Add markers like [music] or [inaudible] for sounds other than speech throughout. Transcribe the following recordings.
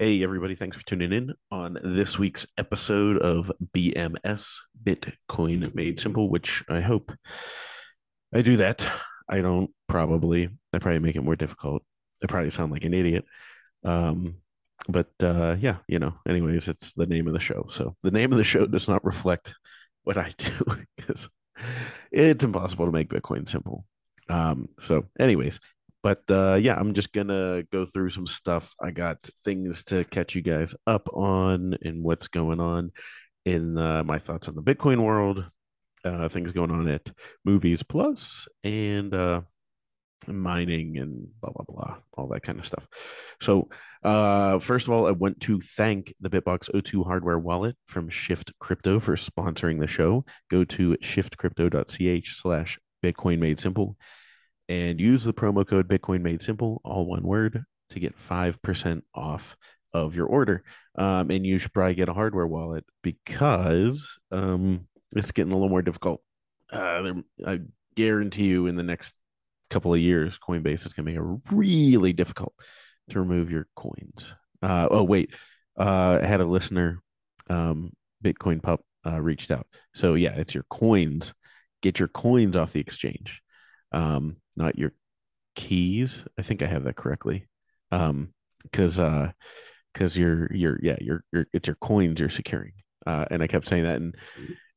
Hey, everybody, thanks for tuning in on this week's episode of BMS Bitcoin Made Simple, which I hope I do that. I don't probably, I probably make it more difficult. I probably sound like an idiot. Um, but uh, yeah, you know, anyways, it's the name of the show. So the name of the show does not reflect what I do [laughs] because it's impossible to make Bitcoin simple. Um, so, anyways, but uh, yeah, I'm just gonna go through some stuff. I got things to catch you guys up on and what's going on in uh, my thoughts on the Bitcoin world, uh, things going on at Movies Plus, and uh, mining and blah blah blah, all that kind of stuff. So, uh, first of all, I want to thank the BitBox02 hardware wallet from Shift Crypto for sponsoring the show. Go to shiftcrypto.ch slash Bitcoin made simple and use the promo code Bitcoin Made Simple, all one word, to get 5% off of your order. Um, and you should probably get a hardware wallet because um, it's getting a little more difficult. Uh, I guarantee you in the next couple of years, Coinbase is going to make it really difficult to remove your coins. Uh, oh, wait. Uh, I had a listener, um, Bitcoin Pup, uh, reached out. So, yeah, it's your coins. Get your coins off the exchange um, not your keys. I think I have that correctly. Um, because uh, because you're you're yeah you're, you're it's your coins you're securing. Uh, and I kept saying that, and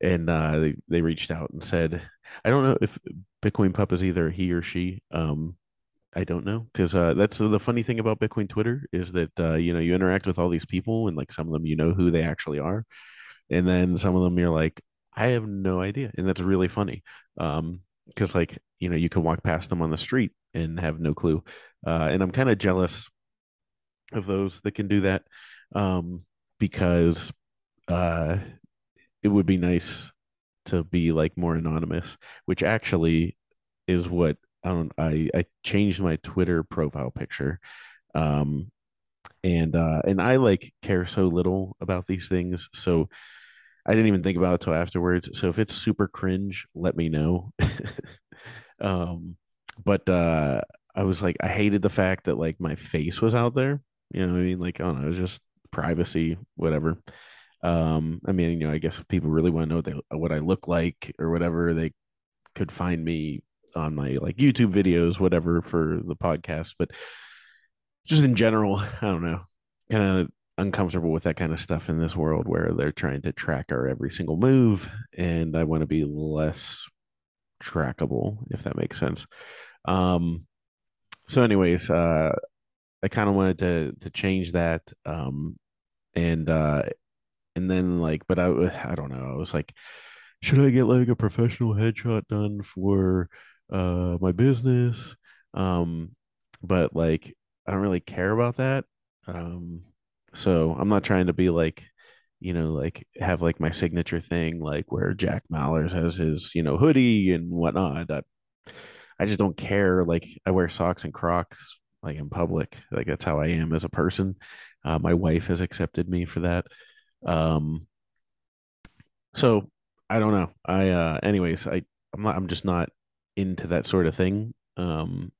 and uh, they they reached out and said, I don't know if Bitcoin Pup is either he or she. Um, I don't know because uh, that's the funny thing about Bitcoin Twitter is that uh, you know you interact with all these people and like some of them you know who they actually are, and then some of them you're like I have no idea, and that's really funny. Um, because like you know you can walk past them on the street and have no clue uh, and i'm kind of jealous of those that can do that um, because uh, it would be nice to be like more anonymous which actually is what i don't i i changed my twitter profile picture um and uh and i like care so little about these things so I didn't even think about it till afterwards. So if it's super cringe, let me know. [laughs] um, but uh, I was like, I hated the fact that like my face was out there. You know, I mean, like, I don't know, it was just privacy, whatever. Um, I mean, you know, I guess if people really want to know what, they, what I look like or whatever, they could find me on my like YouTube videos, whatever, for the podcast. But just in general, I don't know, kind of uncomfortable with that kind of stuff in this world where they're trying to track our every single move and I want to be less trackable if that makes sense. Um so anyways, uh I kind of wanted to to change that um and uh and then like but I I don't know. I was like should I get like a professional headshot done for uh my business? Um but like I don't really care about that. Um so I'm not trying to be like, you know, like have like my signature thing, like where Jack Mallers has his, you know, hoodie and whatnot. I, I just don't care. Like I wear socks and Crocs like in public. Like that's how I am as a person. Uh, my wife has accepted me for that. Um, so I don't know. I uh, anyways, I I'm not. I'm just not into that sort of thing. Um,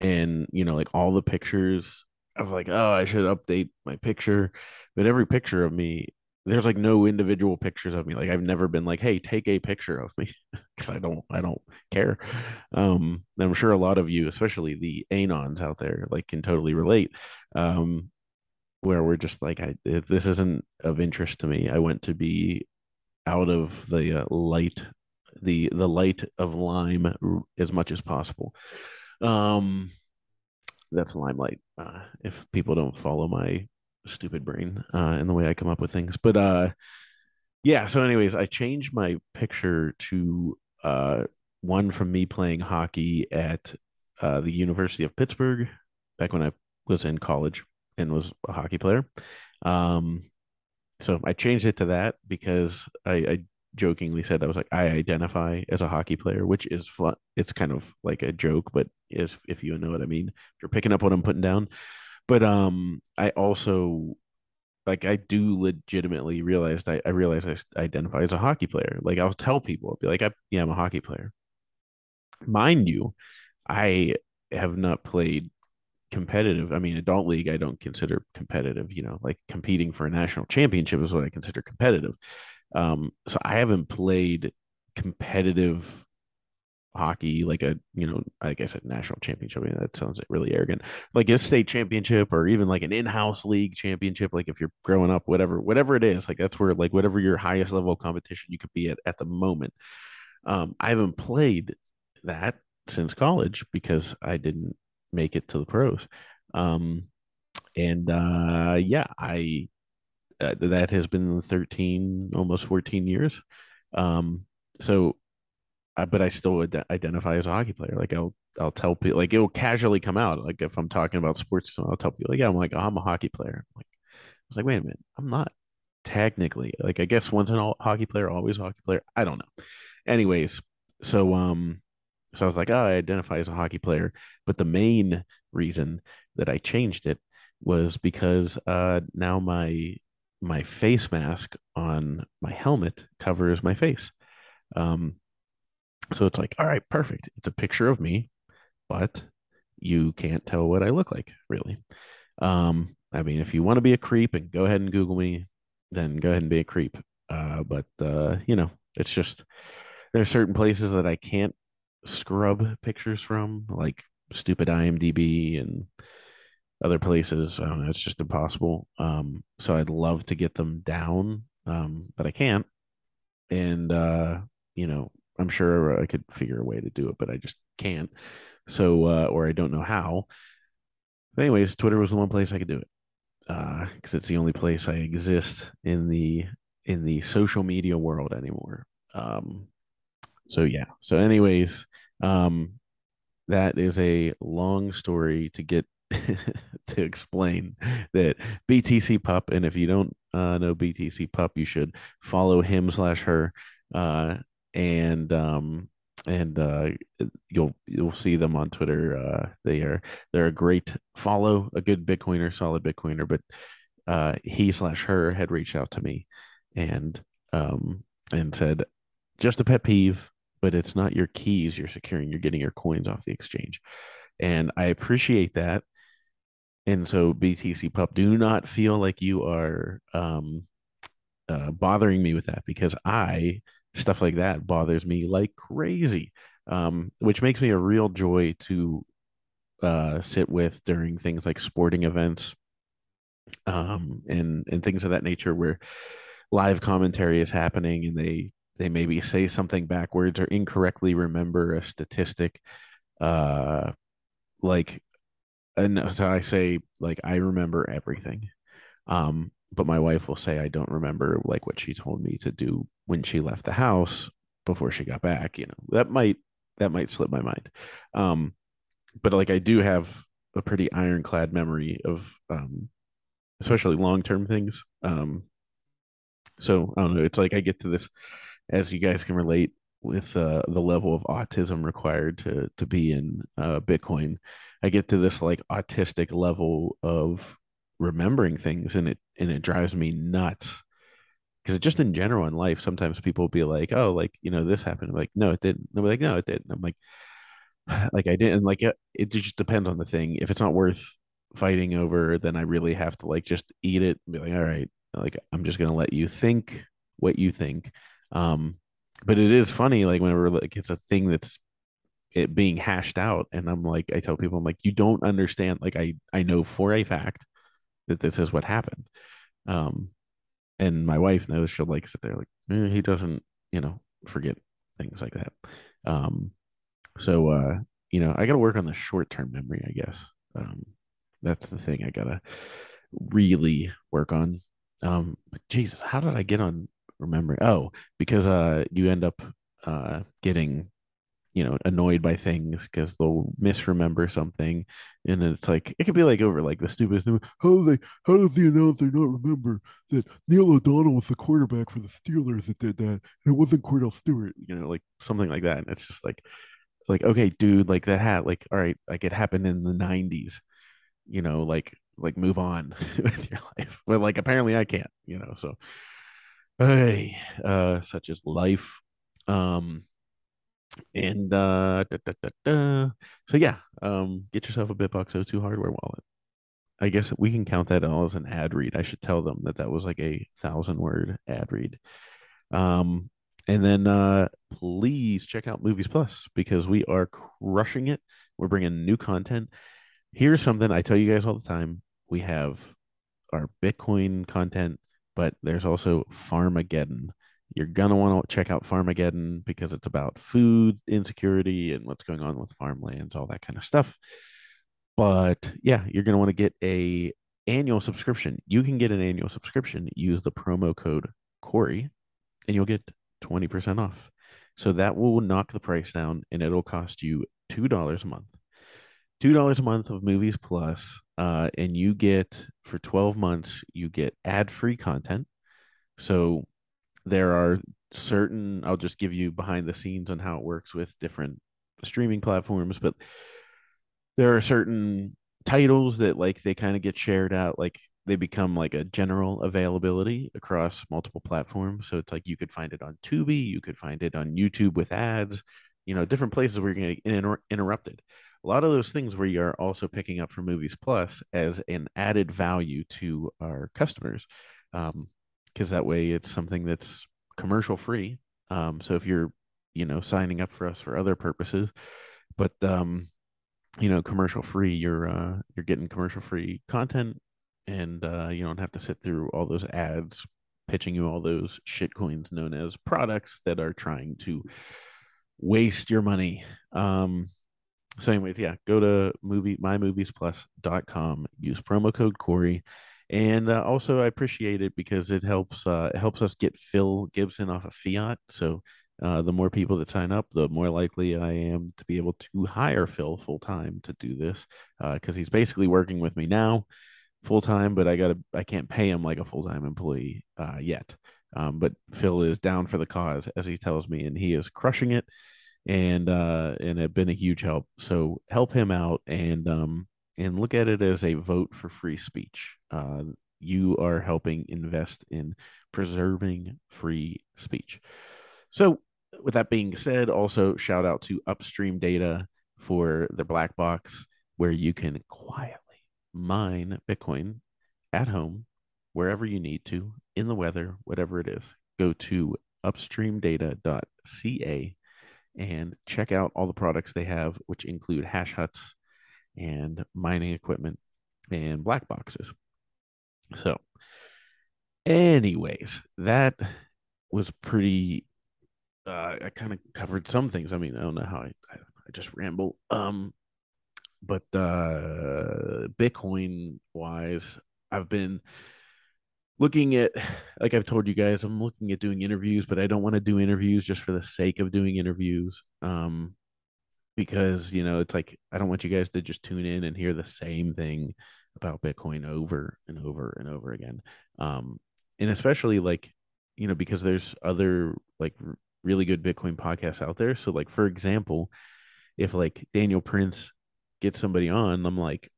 and you know, like all the pictures Was like, oh, I should update my picture. But every picture of me, there's like no individual pictures of me. Like I've never been like, hey, take a picture of me [laughs] because I don't, I don't care. Um, I'm sure a lot of you, especially the anons out there, like can totally relate. Um, where we're just like, I, this isn't of interest to me. I want to be out of the uh, light, the the light of lime as much as possible. Um, that's limelight. Uh, if people don't follow my stupid brain uh, and the way I come up with things, but uh, yeah. So, anyways, I changed my picture to uh, one from me playing hockey at uh, the University of Pittsburgh back when I was in college and was a hockey player. Um, so I changed it to that because I, I jokingly said I was like I identify as a hockey player, which is fun. It's kind of like a joke, but is if you know what I mean. If you're picking up what I'm putting down. But um I also like I do legitimately realize I, I realize I identify as a hockey player. Like I'll tell people, I'll be like, I, yeah, I'm a hockey player. Mind you, I have not played competitive. I mean, adult league, I don't consider competitive. You know, like competing for a national championship is what I consider competitive. Um, so I haven't played competitive hockey like a you know like i said national championship. I mean, that sounds really arrogant. Like a state championship or even like an in-house league championship like if you're growing up whatever whatever it is like that's where like whatever your highest level of competition you could be at at the moment. Um i haven't played that since college because i didn't make it to the pros. Um and uh yeah i uh, that has been 13 almost 14 years um so uh, but I still would identify as a hockey player. Like I'll I'll tell people like it will casually come out. Like if I'm talking about sports, I'll tell people like, yeah, I'm like, oh, I'm a hockey player. I'm like I was like, wait a minute, I'm not technically. Like I guess once an all hockey player, always a hockey player. I don't know. Anyways, so um, so I was like, oh, I identify as a hockey player. But the main reason that I changed it was because uh now my my face mask on my helmet covers my face. Um, so it's like, all right, perfect. It's a picture of me, but you can't tell what I look like, really. Um, I mean, if you want to be a creep and go ahead and Google me, then go ahead and be a creep. Uh, but uh, you know, it's just there are certain places that I can't scrub pictures from, like stupid IMDb and other places. I don't know, it's just impossible. Um, so I'd love to get them down, um, but I can't. And uh, you know, I'm sure I could figure a way to do it, but I just can't. So, uh, or I don't know how. But anyways, Twitter was the one place I could do it because uh, it's the only place I exist in the in the social media world anymore. Um, so yeah. So, anyways, um, that is a long story to get [laughs] to explain that BTC pup, and if you don't uh, know BTC pup, you should follow him slash her uh, and um and uh you'll you'll see them on Twitter. Uh they are they're a great follow, a good Bitcoiner, solid Bitcoiner, but uh he slash her had reached out to me and um and said just a pet peeve, but it's not your keys you're securing, you're getting your coins off the exchange. And I appreciate that. And so BTC Pup, do not feel like you are um uh, bothering me with that because I stuff like that bothers me like crazy um, which makes me a real joy to uh, sit with during things like sporting events um, and and things of that nature where live commentary is happening and they they maybe say something backwards or incorrectly remember a statistic uh like and so I say like I remember everything um but my wife will say I don't remember like what she told me to do when she left the house before she got back. You know, that might that might slip my mind. Um, but like I do have a pretty ironclad memory of um, especially long term things. Um, so I don't know. It's like I get to this, as you guys can relate with uh, the level of autism required to to be in uh, Bitcoin. I get to this like autistic level of remembering things and it and it drives me nuts. Because just in general in life sometimes people be like oh like you know this happened. I'm like no it didn't. I'm like no it didn't. I'm like [sighs] like I didn't like it it just depends on the thing. If it's not worth fighting over then I really have to like just eat it and be like all right like I'm just gonna let you think what you think. Um but it is funny like whenever like it's a thing that's it being hashed out and I'm like I tell people I'm like you don't understand like I I know for a fact that this is what happened. Um, and my wife knows she'll like sit there like eh, he doesn't, you know, forget things like that. Um, so uh, you know, I got to work on the short term memory, I guess. Um, that's the thing I gotta really work on. Um, but Jesus, how did I get on remembering? Oh, because uh, you end up uh getting you know annoyed by things because they'll misremember something and it's like it could be like over like the stupidest thing how do they how does the announcer not remember that neil o'donnell was the quarterback for the steelers that did that and it wasn't kordell stewart you know like something like that and it's just like like okay dude like that hat like all right like it happened in the 90s you know like like move on [laughs] with your life but like apparently i can't you know so hey uh such is life um And uh, da, da, da. so yeah, um, get yourself a BitBox02 hardware wallet. I guess we can count that all as an ad read. I should tell them that that was like a thousand word ad read. Um, and then uh, please check out Movies Plus because we are crushing it. We're bringing new content. Here's something I tell you guys all the time. We have our Bitcoin content, but there's also Farmageddon. You're gonna want to check out Farmageddon because it's about food insecurity and what's going on with farmlands, all that kind of stuff. But yeah, you're gonna want to get a annual subscription. You can get an annual subscription. Use the promo code Cory, and you'll get twenty percent off. So that will knock the price down, and it'll cost you two dollars a month. Two dollars a month of Movies Plus, uh, and you get for twelve months you get ad free content. So there are certain. I'll just give you behind the scenes on how it works with different streaming platforms, but there are certain titles that like they kind of get shared out like they become like a general availability across multiple platforms so it's like you could find it on tubi you could find it on youtube with ads you know different places where you're going to get inter- interrupted a lot of those things where you're also picking up from movies plus as an added value to our customers um because that way it's something that's commercial free. Um so if you're you know signing up for us for other purposes but um you know commercial free you're uh you're getting commercial free content and uh you don't have to sit through all those ads pitching you all those shit coins known as products that are trying to waste your money. Um so anyways yeah go to movie mymoviesplus.com use promo code Cory. And uh, also i appreciate it because it helps uh it helps us get phil gibson off of fiat. So uh, the more people that sign up, the more likely I am to be able to hire Phil full time to do this because uh, he's basically working with me now full time, but I got to I can't pay him like a full time employee uh, yet. Um, but Phil is down for the cause, as he tells me, and he is crushing it, and uh, and have been a huge help. So help him out, and um, and look at it as a vote for free speech. Uh, you are helping invest in preserving free speech. So, with that being said, also shout out to Upstream Data for the black box where you can quietly mine Bitcoin at home, wherever you need to, in the weather, whatever it is. Go to upstreamdata.ca and check out all the products they have, which include hash huts and mining equipment and black boxes. So, anyways, that was pretty uh, I kind of covered some things. I mean, I don't know how I, I, I just ramble. Um, but uh, Bitcoin wise, I've been looking at, [sighs] like I've told you guys, I'm looking at doing interviews, but I don't want to do interviews just for the sake of doing interviews. Um, because you know, it's like I don't want you guys to just tune in and hear the same thing about Bitcoin over and over and over again. Um, and especially like you know because there's other like really good Bitcoin podcasts out there. So, like for example, if like Daniel Prince gets somebody on, I'm like,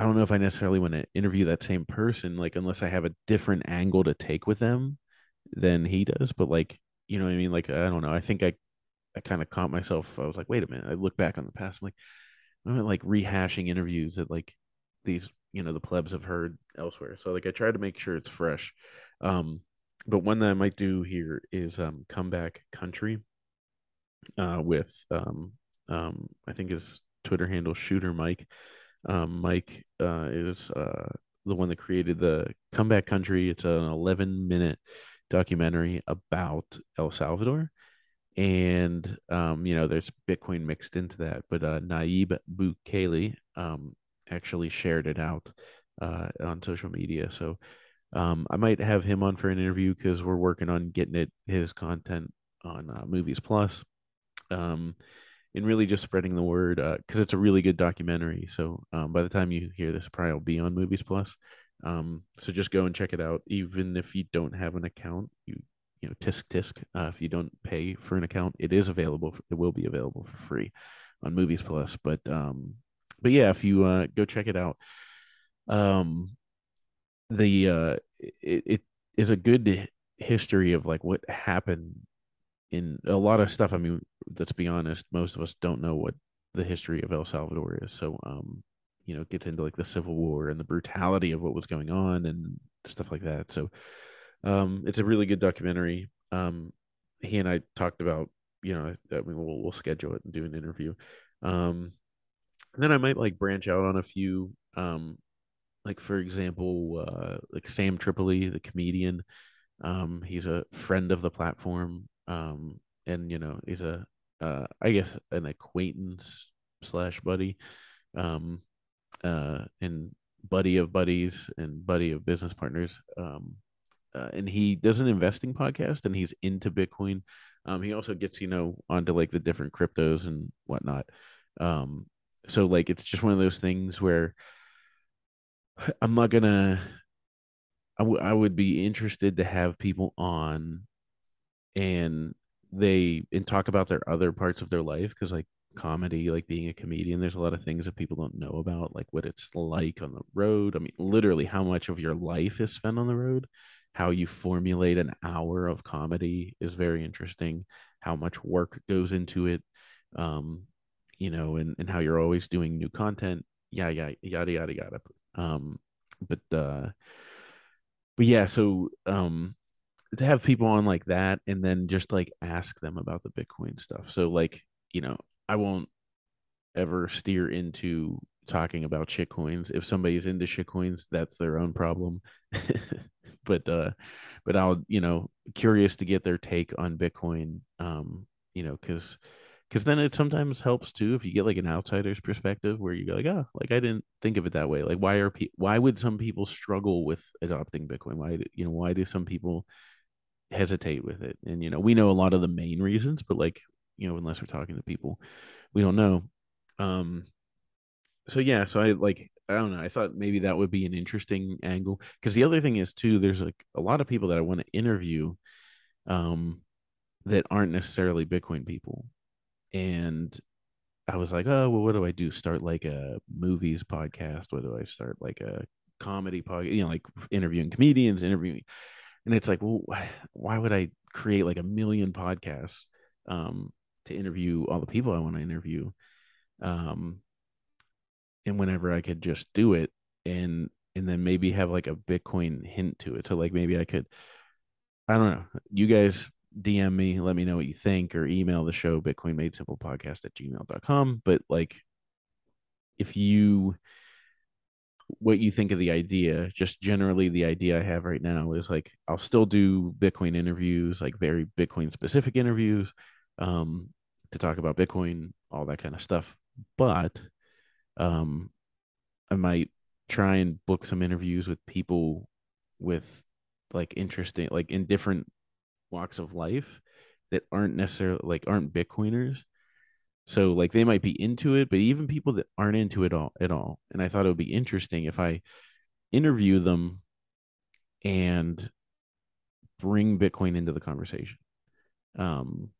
I don't know if I necessarily want to interview that same person, like unless I have a different angle to take with them than he does. But like, you know what I mean? Like, I don't know. I think I I kind of caught myself. I was like, wait a minute. I look back on the past. I'm like, I'm like rehashing interviews that like these, you know, the plebs have heard elsewhere. So like I try to make sure it's fresh. Um, but one that I might do here is um, comeback country uh, with um, um, I think his Twitter handle shooter Mike. Um, Mike uh, is uh, the one that created the comeback country. It's an 11 minute documentary about El Salvador. And um, you know, there's Bitcoin mixed into that, but uh, Nayib Bukele um, actually shared it out uh, on social media. So um, I might have him on for an interview because we're working on getting it his content on uh, Movies Plus, um, and really just spreading the word because uh, it's a really good documentary. So um, by the time you hear this, probably will be on Movies Plus. Um, so just go and check it out, even if you don't have an account. You you know tisk tisk. Uh, if you don't pay for an account, it is available. For, it will be available for free on Movies Plus. But um, but yeah, if you uh, go check it out. Um, the uh it, it is a good history of like what happened in a lot of stuff. I mean, let's be honest, most of us don't know what the history of El Salvador is. So, um, you know, it gets into like the Civil War and the brutality of what was going on and stuff like that. So, um, it's a really good documentary. Um, he and I talked about, you know, I mean, we'll, we'll schedule it and do an interview. Um, and then I might like branch out on a few, um, like for example, uh, like Sam Tripoli, the comedian. Um, he's a friend of the platform. Um, and you know, he's a, uh, I guess an acquaintance slash buddy. Um, uh, and buddy of buddies and buddy of business partners. Um, uh, and he does an investing podcast and he's into Bitcoin. Um, he also gets, you know, onto like the different cryptos and whatnot. Um, so like it's just one of those things where [sighs] I'm not gonna I, w- I would be interested to have people on and they and talk about their other parts of their life because like comedy like being a comedian there's a lot of things that people don't know about like what it's like on the road. I mean literally how much of your life is spent on the road. How you formulate an hour of comedy is very interesting. How much work goes into it um you know and, and how you're always doing new content. Yeah yeah yada yada yada. Um but uh but yeah so um to have people on like that and then just like ask them about the bitcoin stuff. So like you know i won't ever steer into talking about shitcoins. If somebody's into shitcoins that's their own problem. [laughs] But uh but i'll you know curious to get their take on bitcoin um you know because because then it sometimes helps too if you get like an outsider's perspective where you go like oh like i didn't think of it that way. Like why are people why would some people struggle with adopting bitcoin? Why do, you know why do some people hesitate with it and you know we know a lot of the main reasons but like you know unless we're talking to people we don't know um so yeah so i like i don't know i thought maybe that would be an interesting angle because the other thing is too there's like a lot of people that i want to interview um that aren't necessarily bitcoin people and I was like, oh, well, what do I do? Start like a movies podcast? What do I start like a comedy podcast? You know, like interviewing comedians, interviewing, and it's like, well, why would I create like a million podcasts um, to interview all the people I want to interview? Um, and whenever I could just do it and and then maybe have like a Bitcoin hint to it. So like maybe I could, I don't know. You guys DM me, let me know what you think, or email the show Bitcoin Made Simple podcast at gmail.com. But like if you what you think of the idea, just generally the idea I have right now is like I'll still do Bitcoin interviews, like very Bitcoin specific interviews, um, to talk about Bitcoin, all that kind of stuff. But um I might try and book some interviews with people with like interesting like in different walks of life that aren't necessarily like aren't Bitcoiners. So like they might be into it, but even people that aren't into it all at all. And I thought it would be interesting if I interview them and bring Bitcoin into the conversation. Um,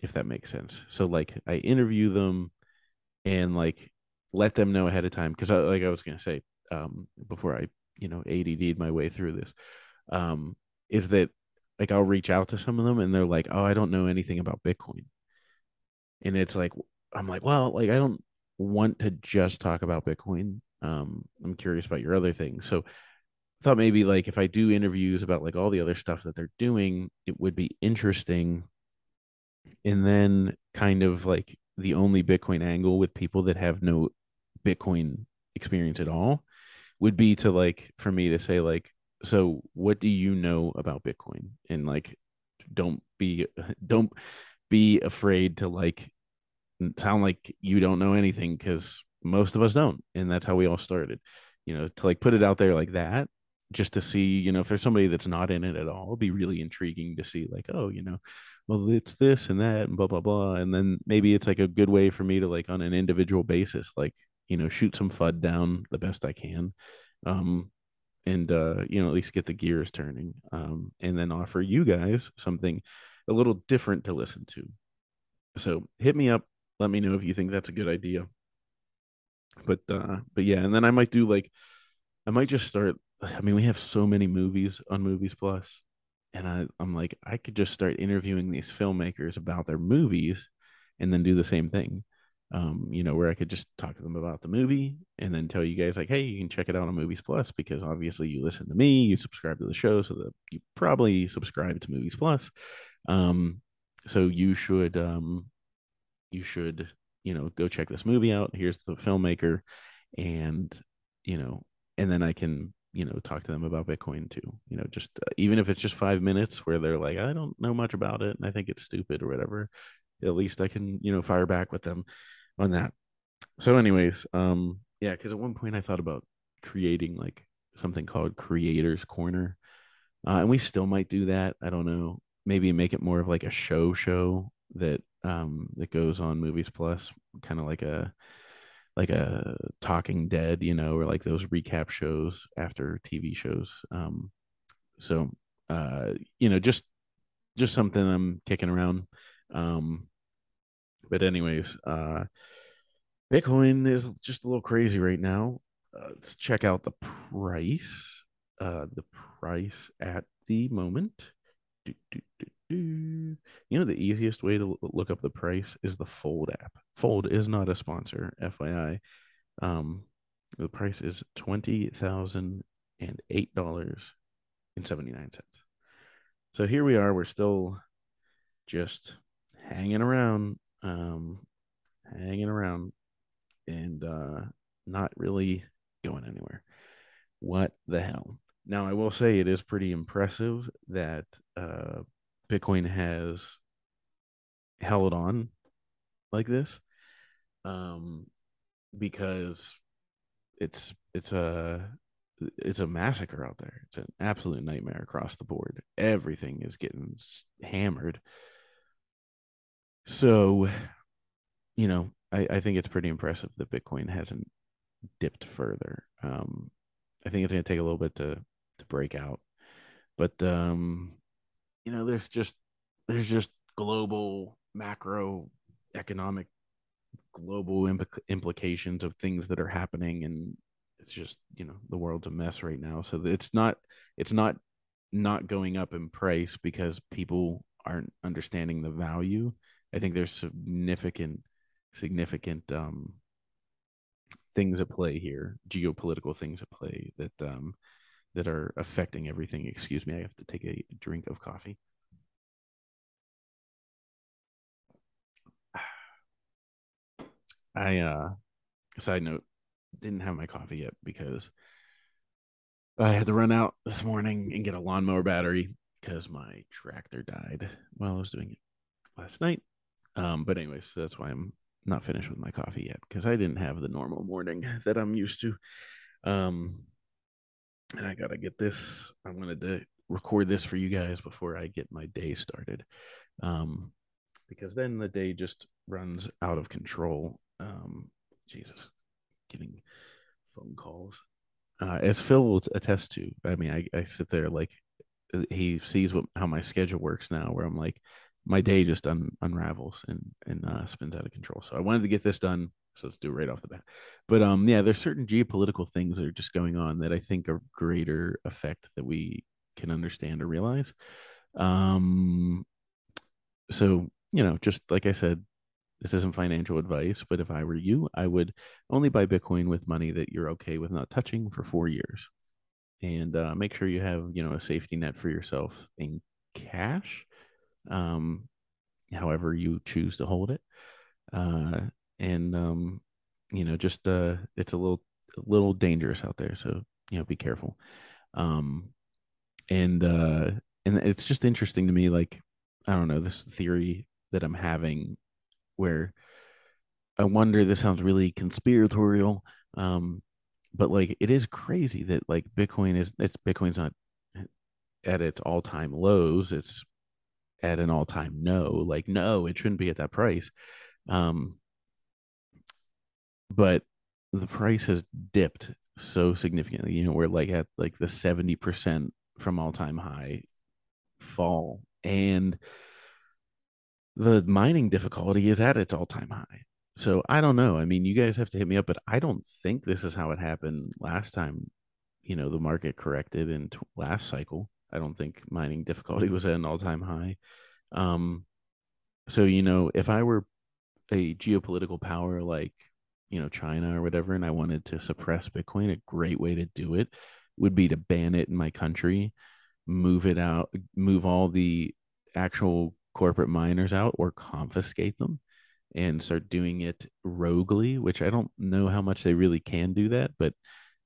if that makes sense. So like I interview them and like let them know ahead of time because like I was gonna say um before I you know ADD'd my way through this um is that like I'll reach out to some of them and they're like, "Oh, I don't know anything about Bitcoin." And it's like I'm like, "Well, like I don't want to just talk about Bitcoin. Um I'm curious about your other things." So I thought maybe like if I do interviews about like all the other stuff that they're doing, it would be interesting. And then kind of like the only Bitcoin angle with people that have no Bitcoin experience at all would be to like for me to say like so what do you know about bitcoin and like don't be [laughs] don't be afraid to like sound like you don't know anything because most of us don't and that's how we all started. You know to like put it out there like that just to see you know if there's somebody that's not in it at all be really intriguing to see like oh you know well it's this and that and blah blah blah and then maybe it's like a good way for me to like on an individual basis like you know shoot some fud down the best i can um and uh, you know at least get the gears turning um, and then offer you guys something a little different to listen to so hit me up let me know if you think that's a good idea but uh but yeah and then i might do like i might just start i mean we have so many movies on movies plus and I, I'm like, I could just start interviewing these filmmakers about their movies and then do the same thing. Um, you know, where I could just talk to them about the movie and then tell you guys like, hey, you can check it out on Movies Plus because obviously you listen to me, you subscribe to the show, so that you probably subscribe to Movies Plus. Um, so you should um you should, you know, go check this movie out. Here's the filmmaker and you know, and then I can you know talk to them about bitcoin too. You know just uh, even if it's just five minutes where they're like i don't know much about it and i think it's stupid or whatever at least i can you know fire back with them on that. So anyways um yeah because at one point i thought about creating like something called creators corner. Uh, and we still might do that. I don't know maybe make it more of like a show show that um that goes on movies plus kind of like a like a Talking Dead, you know, or like those recap shows after TV shows. Um, so uh, you know, just just something I'm kicking around. Um, but anyways, uh, Bitcoin is just a little crazy right now. Uh, let's check out the price. Uh, the price at the moment. Do, do, do, you know, the easiest way to look up the price is the Fold app. Fold is not a sponsor, FYI. Um, the price is twenty thousand and eight dollars and seventy nine cents. So here we are. We're still just hanging around, um, hanging around, and uh, not really going anywhere. What the hell? Now I will say it is pretty impressive that uh, Bitcoin has held on like this um because it's it's a it's a massacre out there. It's an absolute nightmare across the board. Everything is getting hammered. So you know i i think it's pretty impressive that bitcoin hasn't dipped further. Um i think it's going to take a little bit to to break out. But um you know there's just there's just global macro economic global imp- implications of things that are happening and it's just you know the world's a mess right now. So it's not it's not not going up in price because people aren't understanding the value. I think there's significant significant um things at play here geopolitical things at play that um that are affecting everything excuse me i have to take a drink of coffee I uh side note didn't have my coffee yet because I had to run out this morning and get a lawnmower battery because my tractor died while I was doing it last night. Um, but anyways, so that's why I'm not finished with my coffee yet because I didn't have the normal morning that I'm used to. Um, and I gotta get this. I'm gonna de- record this for you guys before I get my day started. Um, because then the day just runs out of control um, Jesus, getting phone calls. Uh, as Phil will attest to, I mean, I, I sit there like uh, he sees what how my schedule works now, where I'm like, my day just un, unravels and and uh, spins out of control. So I wanted to get this done, so let's do it right off the bat. But um, yeah, there's certain geopolitical things that are just going on that I think are greater effect that we can understand or realize. Um, so you know, just like I said, this isn't financial advice, but if I were you, I would only buy Bitcoin with money that you're okay with not touching for four years, and uh, make sure you have you know a safety net for yourself in cash, um, however you choose to hold it, uh, and um, you know just uh, it's a little a little dangerous out there, so you know be careful, um, and uh, and it's just interesting to me, like I don't know this theory that I'm having where I wonder this sounds really conspiratorial um but like it is crazy that like Bitcoin is it's Bitcoin's not at its all-time lows it's at an all-time no like no it shouldn't be at that price. Um but the price has dipped so significantly you know we're like at like the 70% from all-time high fall and the mining difficulty is at its all time high. So I don't know. I mean, you guys have to hit me up, but I don't think this is how it happened last time. You know, the market corrected in t- last cycle. I don't think mining difficulty was at an all time high. Um, so you know, if I were a geopolitical power like you know China or whatever, and I wanted to suppress Bitcoin, a great way to do it would be to ban it in my country, move it out, move all the actual corporate miners out, or confiscate them and start doing it roguely, which I don't know how much they really can do that, but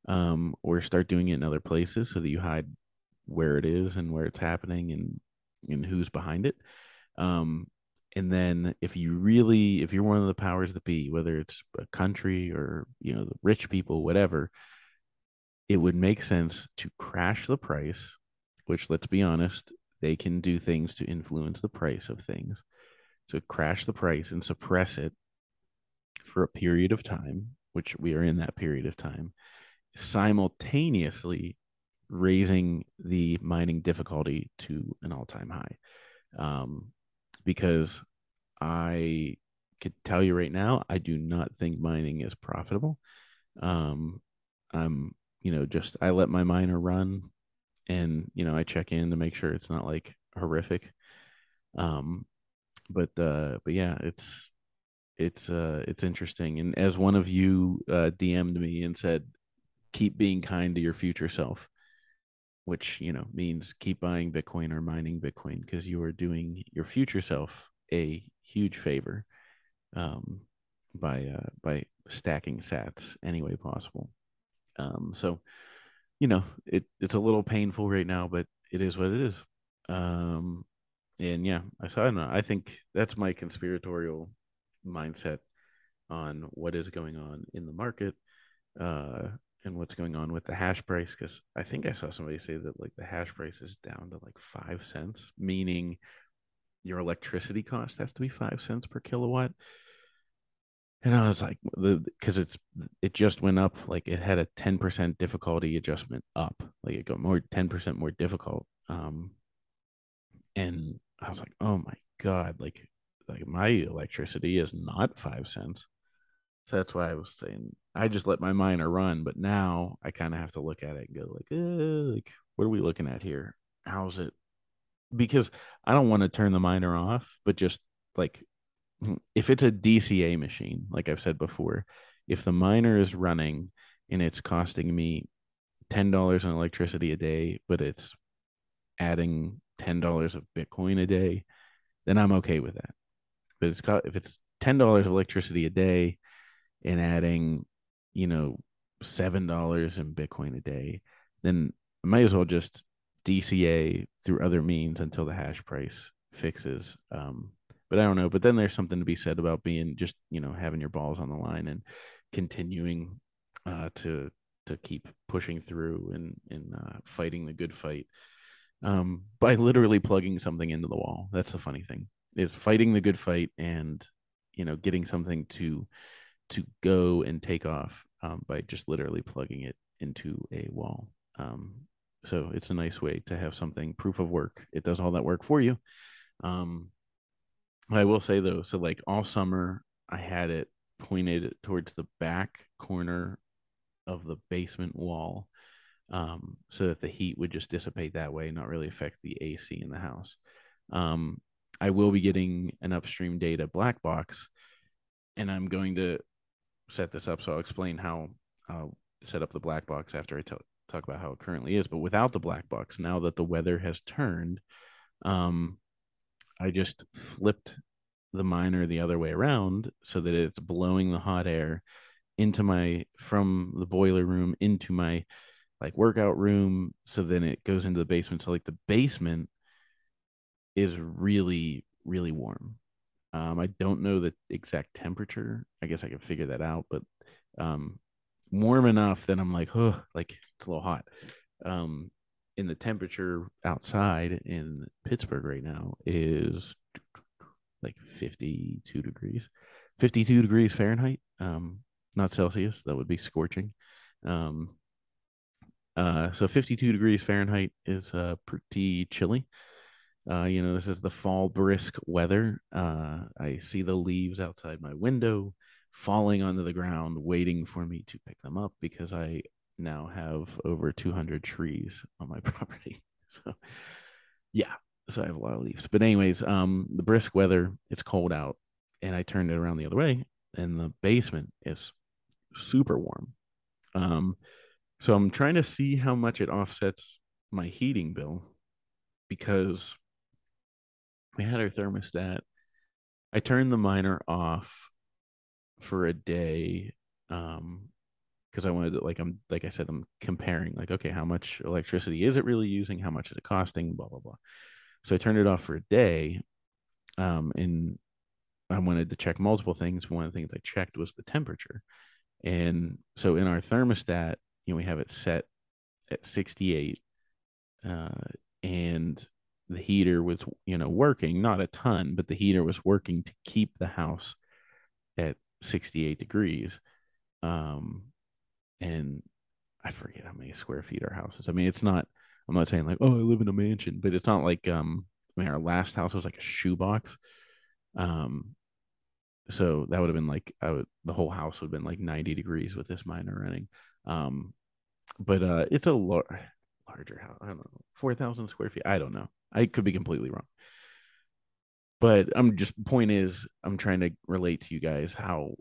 um, or start doing it in other places so that you hide where it is and where it's happening and and who's behind it. Um, and then if you really if you're one of the powers that be, whether it's a country or you know the rich people, whatever, it would make sense to crash the price. Which let's be honest, they can do things to influence the price of things. So crash the price and suppress it for a period of time, which we are in that period of time, simultaneously raising the mining difficulty to an all-time high um, because i could tell you right now i do not think mining is profitable. Um, i'm you know just i let my miner run and you know i check in to make sure it's not like horrific. Um but uh but yeah it's it's uh it's interesting. And as one of you uh dm'd me and said keep being kind to your future self which you know means keep buying bitcoin or mining bitcoin because you are doing your future self a huge favor um, by uh, by stacking sats any way possible. Um, so you know it it's a little painful right now but it is what it is. Um, and yeah i saw it i think that's my conspiratorial mindset on what is going on in the market. Uh, and what's going on with the hash price because I think I saw somebody say that like the hash price is down to like five cents, meaning your electricity cost has to be five cents per kilowatt. And I was like, because it's it just went up, like it had a ten percent difficulty adjustment up, like it got more ten percent more difficult. Um, and I was like, oh my god, like like my electricity is not five cents. So that's why I was saying I just let my miner run, but now I kind of have to look at it and go like, like what are we looking at here? How's it? Because I don't want to turn the miner off, but just like mm, if it's a DCA machine, like I've said before, if the miner is running and it's costing me ten dollars on electricity a day, but it's adding ten dollars of Bitcoin a day, then I'm okay with that. But it's if it's ten dollars of electricity a day and adding, you know, seven dollars in Bitcoin a day, then I might as well just DCA through other means until the hash price fixes. Um, but I don't know. But then there's something to be said about being just, you know, having your balls on the line and continuing uh, to to keep pushing through and and uh, fighting the good fight um, by literally plugging something into the wall. That's the funny thing is fighting the good fight and you know getting something to to go and take off um, by just literally plugging it into a wall. Um, so it's a nice way to have something proof of work. It does all that work for you. Um, I will say though, so like all summer, I had it pointed towards the back corner of the basement wall, um, so that the heat would just dissipate that way, not really affect the AC in the house. Um, I will be getting an upstream data black box, and I'm going to set this up. So I'll explain how I'll set up the black box after I t- talk about how it currently is. But without the black box, now that the weather has turned, um, I just flipped the miner the other way around so that it's blowing the hot air into my from the boiler room into my like workout room so then it goes into the basement so like the basement is really really warm um, I don't know the exact temperature. I guess I can figure that out, but um, warm enough that I'm like, oh, like it's a little hot. Um, in the temperature outside in Pittsburgh right now is like 52 degrees, 52 degrees Fahrenheit, um, not Celsius. That would be scorching. Um, uh, so 52 degrees Fahrenheit is uh, pretty chilly. Uh, you know, this is the fall brisk weather. Uh, I see the leaves outside my window falling onto the ground, waiting for me to pick them up because I now have over 200 trees on my [laughs] property. so yeah, so I have a lot of leaves. But anyways, um, the brisk weather, it's cold out, and I turned it around the other way, and the basement is super warm. Um, so I'm trying to see how much it offsets my heating bill because we had our thermostat. I turned the miner off for a day um because I wanted to like I'm like I said I'm comparing like okay how much electricity is it really using? How much is it costing? Blah blah blah. So I turned it off for a day um and I wanted to check multiple things. One of the things I checked was the temperature. And so in our thermostat you know we have it set at 68 uh and the heater was you know working not a ton but the heater was working to keep the house at 68 degrees um and i forget how many square feet our house is. I mean it's not i'm not saying like oh i live in a mansion but it's not like um i mean our last house was like a shoebox um so that would have been like I would, the whole house would have been like 90 degrees with this miner running um but uh it's a lar- larger house i don't know 4000 square feet i don't know I could be completely wrong. But I'm just point is I'm trying to relate to you guys how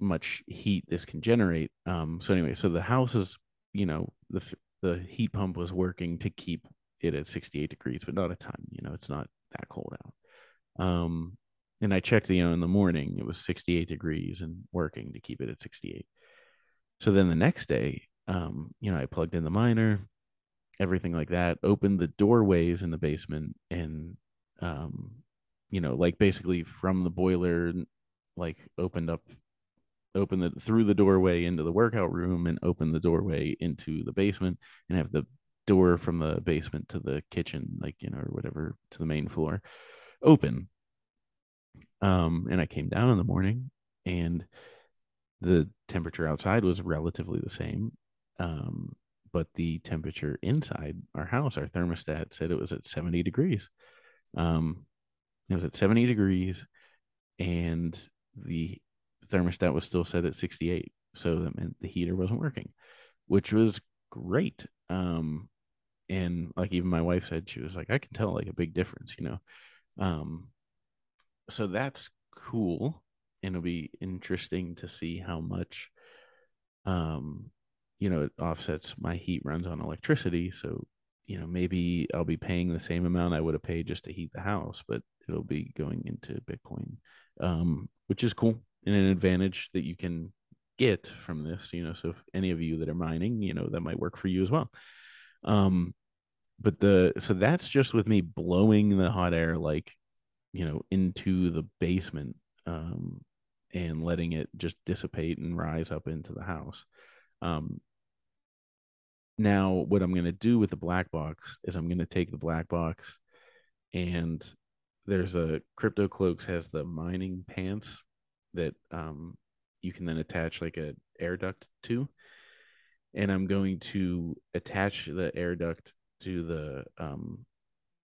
much heat this can generate. Um so anyway, so the house is, you know, the the heat pump was working to keep it at 68 degrees, but not a ton, you know, it's not that cold out. Um and I checked, you know, in the morning it was 68 degrees and working to keep it at 68. So then the next day, um, you know, I plugged in the miner, everything like that opened the doorways in the basement and um you know like basically from the boiler like opened up open the through the doorway into the workout room and open the doorway into the basement and have the door from the basement to the kitchen like you know or whatever to the main floor open. Um and i came down in the morning and the temperature outside was relatively the same. Um but the temperature inside our house, our thermostat said it was at 70 degrees. Um, it was at 70 degrees, and the thermostat was still set at 68. So that meant the heater wasn't working, which was great. Um, and like even my wife said, she was like, I can tell like a big difference, you know. Um, so that's cool, and it'll be interesting to see how much um you know, it offsets my heat runs on electricity. So, you know, maybe I'll be paying the same amount I would have paid just to heat the house, but it'll be going into Bitcoin, um, which is cool and an advantage that you can get from this, you know. So if any of you that are mining, you know, that might work for you as well. Um, but the so that's just with me blowing the hot air like, you know, into the basement, um, and letting it just dissipate and rise up into the house. Um, now, what I'm going to do with the black box is I'm going to take the black box and there's a crypto cloaks has the mining pants that um, you can then attach like a air duct to and i'm going to attach the air duct to the um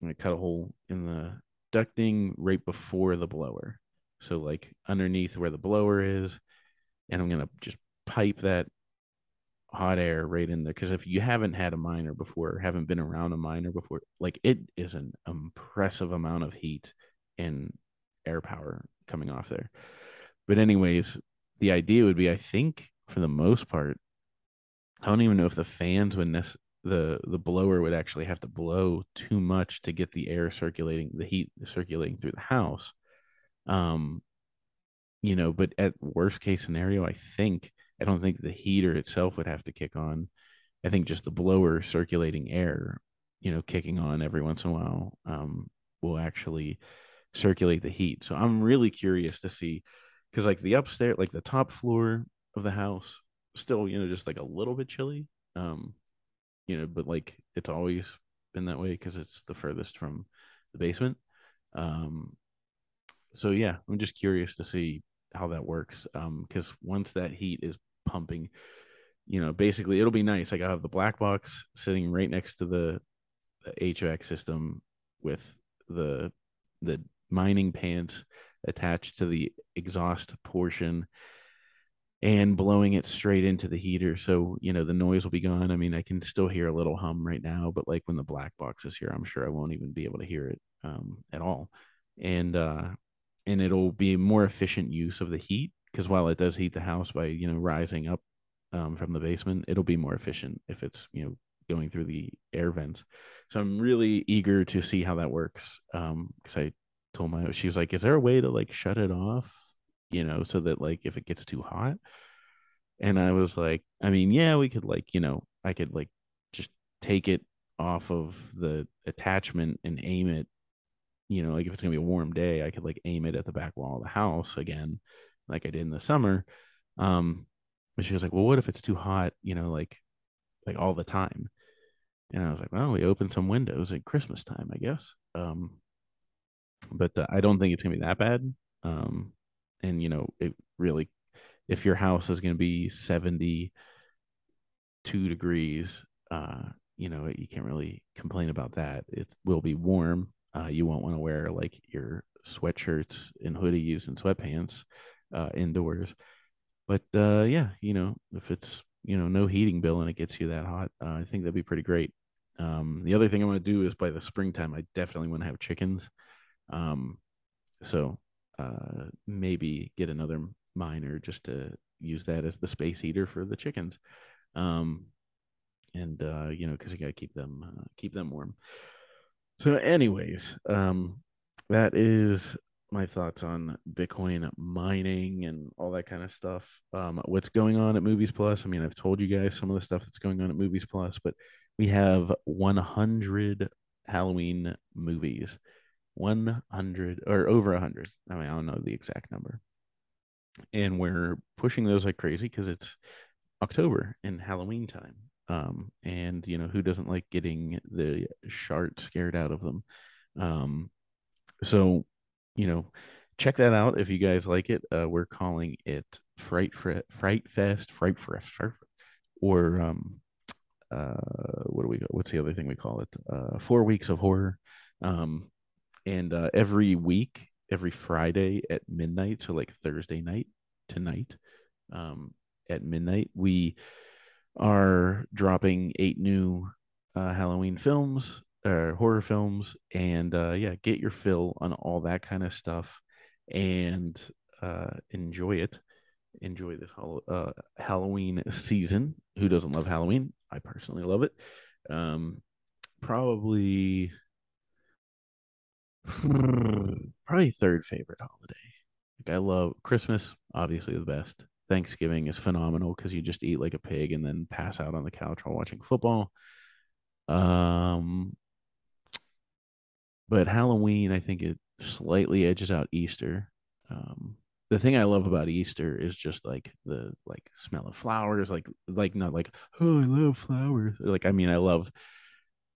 i'm going to cut a hole in the ducting right before the blower. So like underneath where the blower is and i'm going to just pipe that hot air right in there because if you haven't had a miner before haven't been around a miner before like it is an impressive amount of heat and air power coming off there. But anyways the idea would be i think for the most part i don't even know if the fans would nec- the the blower would actually have to blow too much to get the air circulating the heat circulating through the house. Um you know but at worst case scenario i think I don't think the heater itself would have to kick on. I think just the blower circulating air, you know, kicking on every once in a while um, will actually circulate the heat. So I'm really curious to see because like the upstairs, like the top floor of the house, still, you know, just like a little bit chilly. Um, you know, but like it's always been that way because it's the furthest from the basement. Um, so yeah, I'm just curious to see how that works. Um, because once that heat is pumping, you know, basically it'll be nice. Like I have the black box sitting right next to the, the HVAC system with the the mining pants attached to the exhaust portion. and blowing it straight into the heater. So, you know, the noise will be gone. I mean, I can still hear a little hum right now, but like when the black box is here, I'm sure I won't even be able to hear it um, at all. And, uh, and it'll be more efficient use of the heat because while it does heat the house by, you know, rising up um, from the basement, it'll be more efficient if it's, you know, going through the air vents. So I'm really eager to see how that works. Um, because I told my, she was like, is there a way to like shut it off? you know, so that like if it gets too hot. And I was like, I mean, yeah, we could like, you know, I could like just take it off of the attachment and aim it, you know, like if it's gonna be a warm day, I could like aim it at the back wall of the house again, like I did in the summer. Um, but she was like, Well, what if it's too hot, you know, like like all the time? And I was like, Well, we open some windows at Christmas time, I guess. Um, but uh, I don't think it's gonna be that bad. Um, and you know it really if your house is to be 72 degrees uh you know you can't really complain about that it will be warm uh you won't want to wear like your sweatshirts and hoodies and sweatpants uh indoors but uh yeah you know if it's you know no heating bill and it gets you that hot uh, i think that'd be pretty great um the other thing i want to do is by the springtime i definitely want to have chickens um so uh, maybe get another miner just to use that as the space heater for the chickens. Um, and uh, you know, because you got to keep them uh, keep them warm. So, anyways, um, that is my thoughts on Bitcoin mining and all that kind of stuff. Um, what's going on at Movies Plus? I mean, I've told you guys some of the stuff that's going on at Movies Plus, but we have 100 Halloween movies 100 or over 100. I mean, I don't know the exact number. And we're pushing those like crazy because it's October and Halloween time. Um, and you know, who doesn't like getting the shart scared out of them? Um, so, you know, check that out if you guys like it. Uh, we're calling it Fright Fright Fest, Fright Fest, or um, uh, what do we? What's the other thing we call it? Uh, four weeks of horror. Um, and uh, every week, every Friday at midnight, so like Thursday night tonight, um, at midnight, we are dropping eight new uh, Halloween films or horror films, and uh, yeah, get your fill on all that kind of stuff, and uh, enjoy it. Enjoy this uh, Halloween season. Who doesn't love Halloween? I personally love it. Um, probably [sighs] Probably third favorite holiday. Like I love Christmas, obviously the best. Thanksgiving is phenomenal because you just eat like a pig and then pass out on the couch while watching football. Um, but Halloween, I think it slightly edges out Easter. Um, the thing I love about Easter is just like the like smell of flowers, like like not like oh I love flowers. Like I mean I love.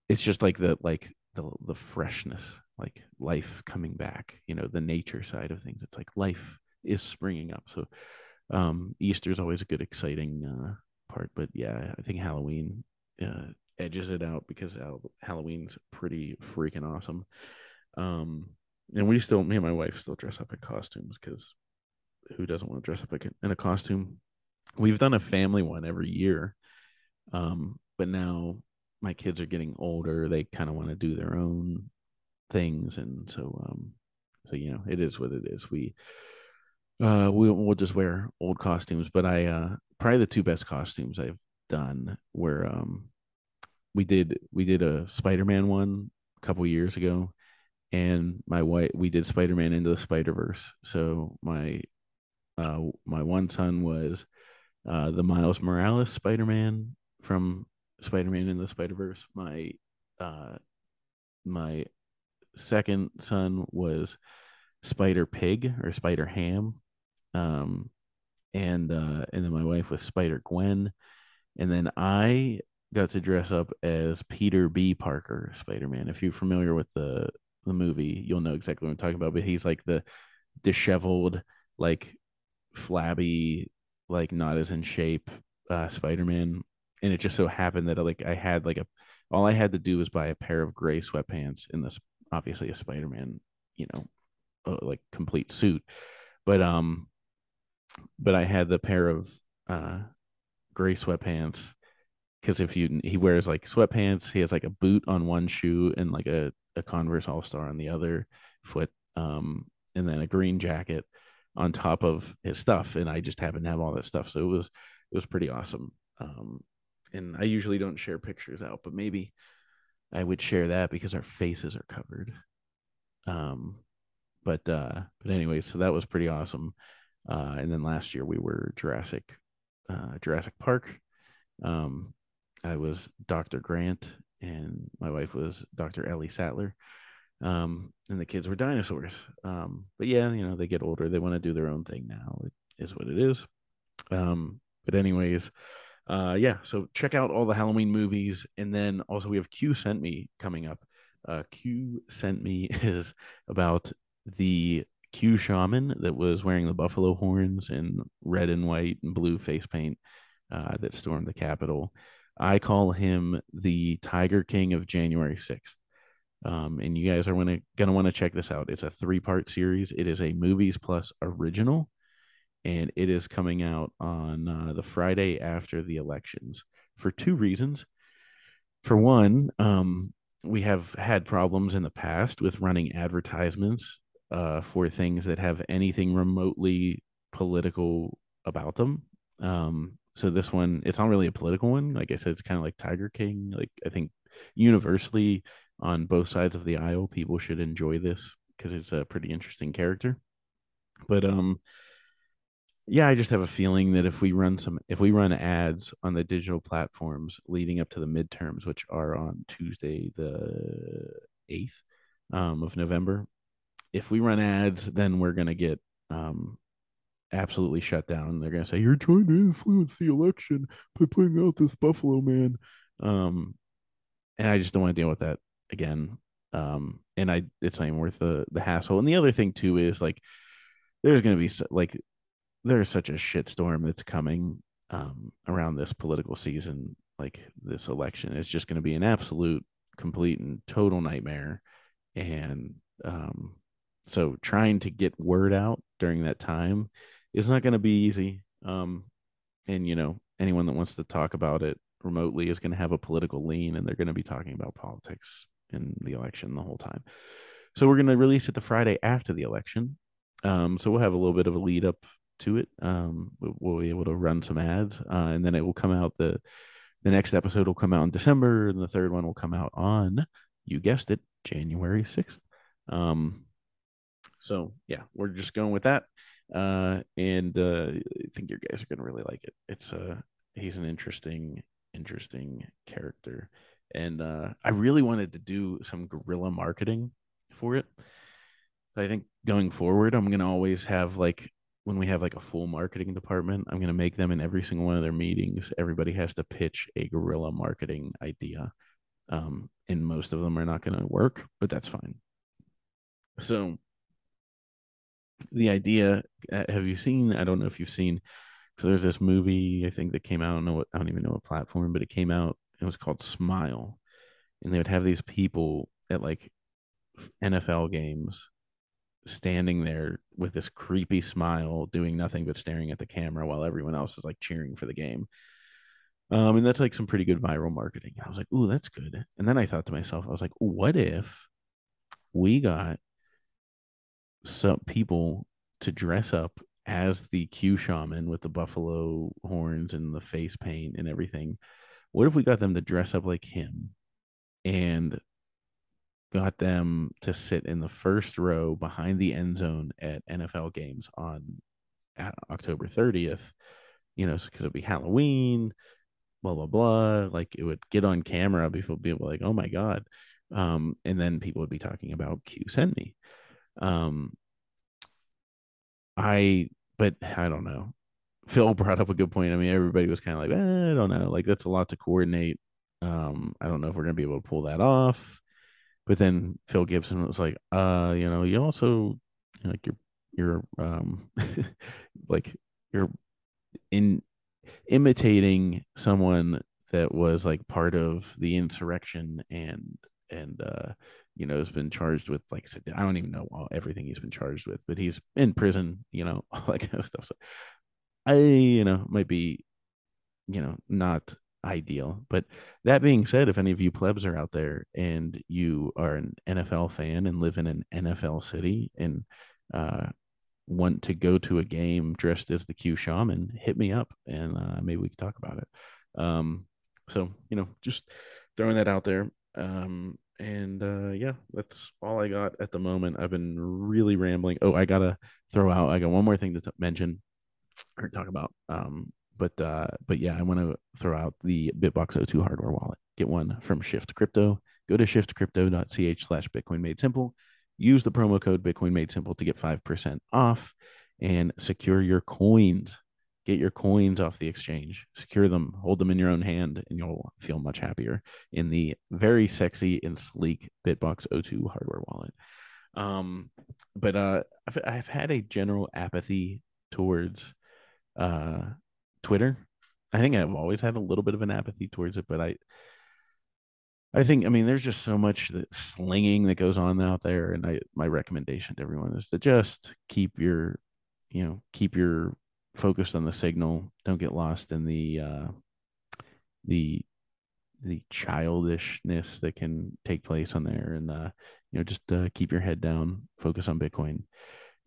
It's just like the like the the freshness like life coming back you know the nature side of things it's like life is springing up so um easter is always a good exciting uh part but yeah i think halloween uh edges it out because halloween's pretty freaking awesome. Um and we still me and my wife still dress up in costumes because who doesn't want to dress up in a costume? We've done a family one every year um but now my kids are getting older they kind of want to do their own things and so um so you know it is what it is. We uh we, we'll just wear old costumes but i uh probably the two best costumes i've done were um we did we did a spider-man one a couple years ago and my wife we did spider-man into the spider-verse so my uh my one son was uh the miles morales spider-man from spider-man in the spider-verse my uh my second son was Spider Pig or Spider Ham. Um, and uh, and then my wife was Spider Gwen, and then I got to dress up as Peter B. Parker, Spider Man. If you're familiar with the the movie, you'll know exactly what I'm talking about. But he's like the disheveled, like flabby, like not as in shape uh, Spider Man. And it just so happened that like I had like a all I had to do was buy a pair of gray sweatpants in this obviously a Spider-Man, you know, uh, like complete suit. But um but I had the pair of uh, gray sweatpants because if you he wears like sweatpants, he has like a boot on one shoe and like a, a Converse All Star on the other foot, um, and then a green jacket on top of his stuff. And I just happened to have all that stuff, so it was it was pretty awesome. Um, and I usually don't share pictures out, but maybe I would share that because our faces are covered. Um, but uh, but anyway, so that was pretty awesome. Uh, and then last year we were Jurassic, uh, Jurassic Park. Um, I was Dr. Grant, and my wife was Dr. Ellie Sattler. Um, and the kids were dinosaurs. Um, but yeah, you know, they get older, they want to do their own thing now. It is what it is. Um, but anyways, uh, yeah, so check out all the Halloween movies, and then also we have Q sent me coming up. Uh, Q sent me [laughs] is about the Q shaman that was wearing the buffalo horns and red and white and blue face paint uh, that stormed the Capitol. I call him the Tiger King of January 6th. Um, and you guys are gonna gonna want to check this out. It's a three part series. It is a movies plus original, and it is coming out on uh, the Friday after the elections for two reasons. For one, um, we have had problems in the past with running advertisements uh, for things that have anything remotely political about them. Um, so this one, it's not really a political one. Like I said, it's kind of like Tiger King. Like I think universally on both sides of the aisle, people should enjoy this because it's a pretty interesting character. But um, yeah, I just have a feeling that if we run some, if we run ads on the digital platforms leading up to the midterms, which are on Tuesday the eighth um, of November, if we run ads, then we're gonna get um, absolutely shut down. They're gonna say you're trying to influence the election by putting out this Buffalo man, um, and I just don't want to deal with that again. Um, and I, it's not even worth the the hassle. And the other thing too is like, there's gonna be like there's such a shitstorm that's coming um, around this political season, like this election. It's just going to be an absolute, complete, and total nightmare. And um, so, trying to get word out during that time is not going to be easy. Um, and you know, anyone that wants to talk about it remotely is going to have a political lean, and they're going to be talking about politics in the election the whole time. So, we're going to release it the Friday after the election. Um, so we'll have a little bit of a lead up to it. Um, we'll be able to run some ads, uh, and then it will come out. the The next episode will come out in December, and the third one will come out on, you guessed it, January sixth. Um, so yeah, we're just going with that, uh, and uh, I think your guys are gonna really like it. It's uh, he's an interesting, interesting character, and uh, I really wanted to do some guerrilla marketing for it. I think going forward, I'm gonna always have like when we have like a full marketing department, I'm to make them in every single one of their meetings. Everybody has to pitch a guerrilla marketing idea. Um, and most of them are not to work, but that's fine. So, the idea uh, have you seen? I don't know if you've seen. So, there's this movie, I think that came out. I don't know what, I don't even know what platform, but it came out. It was called Smile. And they would have these people at like NFL games standing there with this creepy smile, doing nothing but staring at the camera while everyone else is like cheering for the game. Um, and that's like some pretty good viral marketing. I was like, "Ooh, that's good." And then I thought to myself, I was like, "What if we got some people to dress up as the Q shaman with the buffalo horns and the face paint and everything? What if we got them to dress up like him and got them to sit in the first row behind the end zone at NFL games on October 30th, you know, because it'd be Halloween, blah, blah, blah. Like it would get on camera, people would be like, oh my God. Um, and then people would be talking about Q send me. Um, I, but I don't know. Phil [laughs] brought up a good point. I mean, everybody was kind of like, eh, I don't know. Like that's a lot to coordinate. Um, I don't know if we're gonna be able to pull that off. But then Phil Gibson was like, uh, you know, you also like you're you're um [laughs] like you're in imitating someone that was like part of the insurrection and and uh you know has been charged with like I said I don't even know all, everything he's been charged with but he's in prison you know [laughs] all that kind of stuff so I you know might be you know not ideal. But that being said, if any of you plebs are out there and you are an NFL fan and live in an NFL city and uh, want to go to a game dressed as the Q Shaman, hit me up and uh, maybe we can talk about it. Um, so you know, just throwing that out there. Um, and uh, yeah, that's all I got at the moment. I've been really rambling. Oh, I gotta throw out. I got one more thing to t- mention or talk about. Um, but uh, but yeah, I want to throw out the BitBox02 hardware wallet. Get one from Shift Crypto. Go to shiftcrypto.ch slash Bitcoin Made Simple. Use the promo code Bitcoin Made Simple to get five percent off and secure your coins. Get your coins off the exchange, secure them, hold them in your own hand, and you'll feel much happier in the very sexy and sleek BitBox02 hardware wallet. Um, but uh, I've, I've had a general apathy towards uh Twitter. I think I've always had a little bit of an apathy towards it, but I I think I mean there's just so much that slinging that goes on out there and I my recommendation to everyone is to just keep your you know, keep your focused on the signal. Don't get lost in the uh the the childishness that can take place on there and uh you know just uh, keep your head down, focus on Bitcoin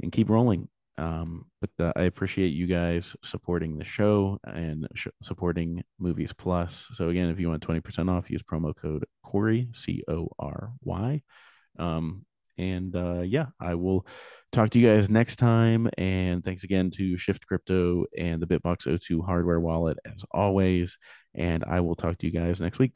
and keep rolling. Um, but uh, I appreciate you guys supporting the show and sh- supporting Movies Plus. So again, if you want twenty percent off, use promo code Cory C O R Y. Um, and uh, yeah, I will talk to you guys next time. And thanks again to Shift Crypto and the BitBox02 hardware wallet as always. And I will talk to you guys next week.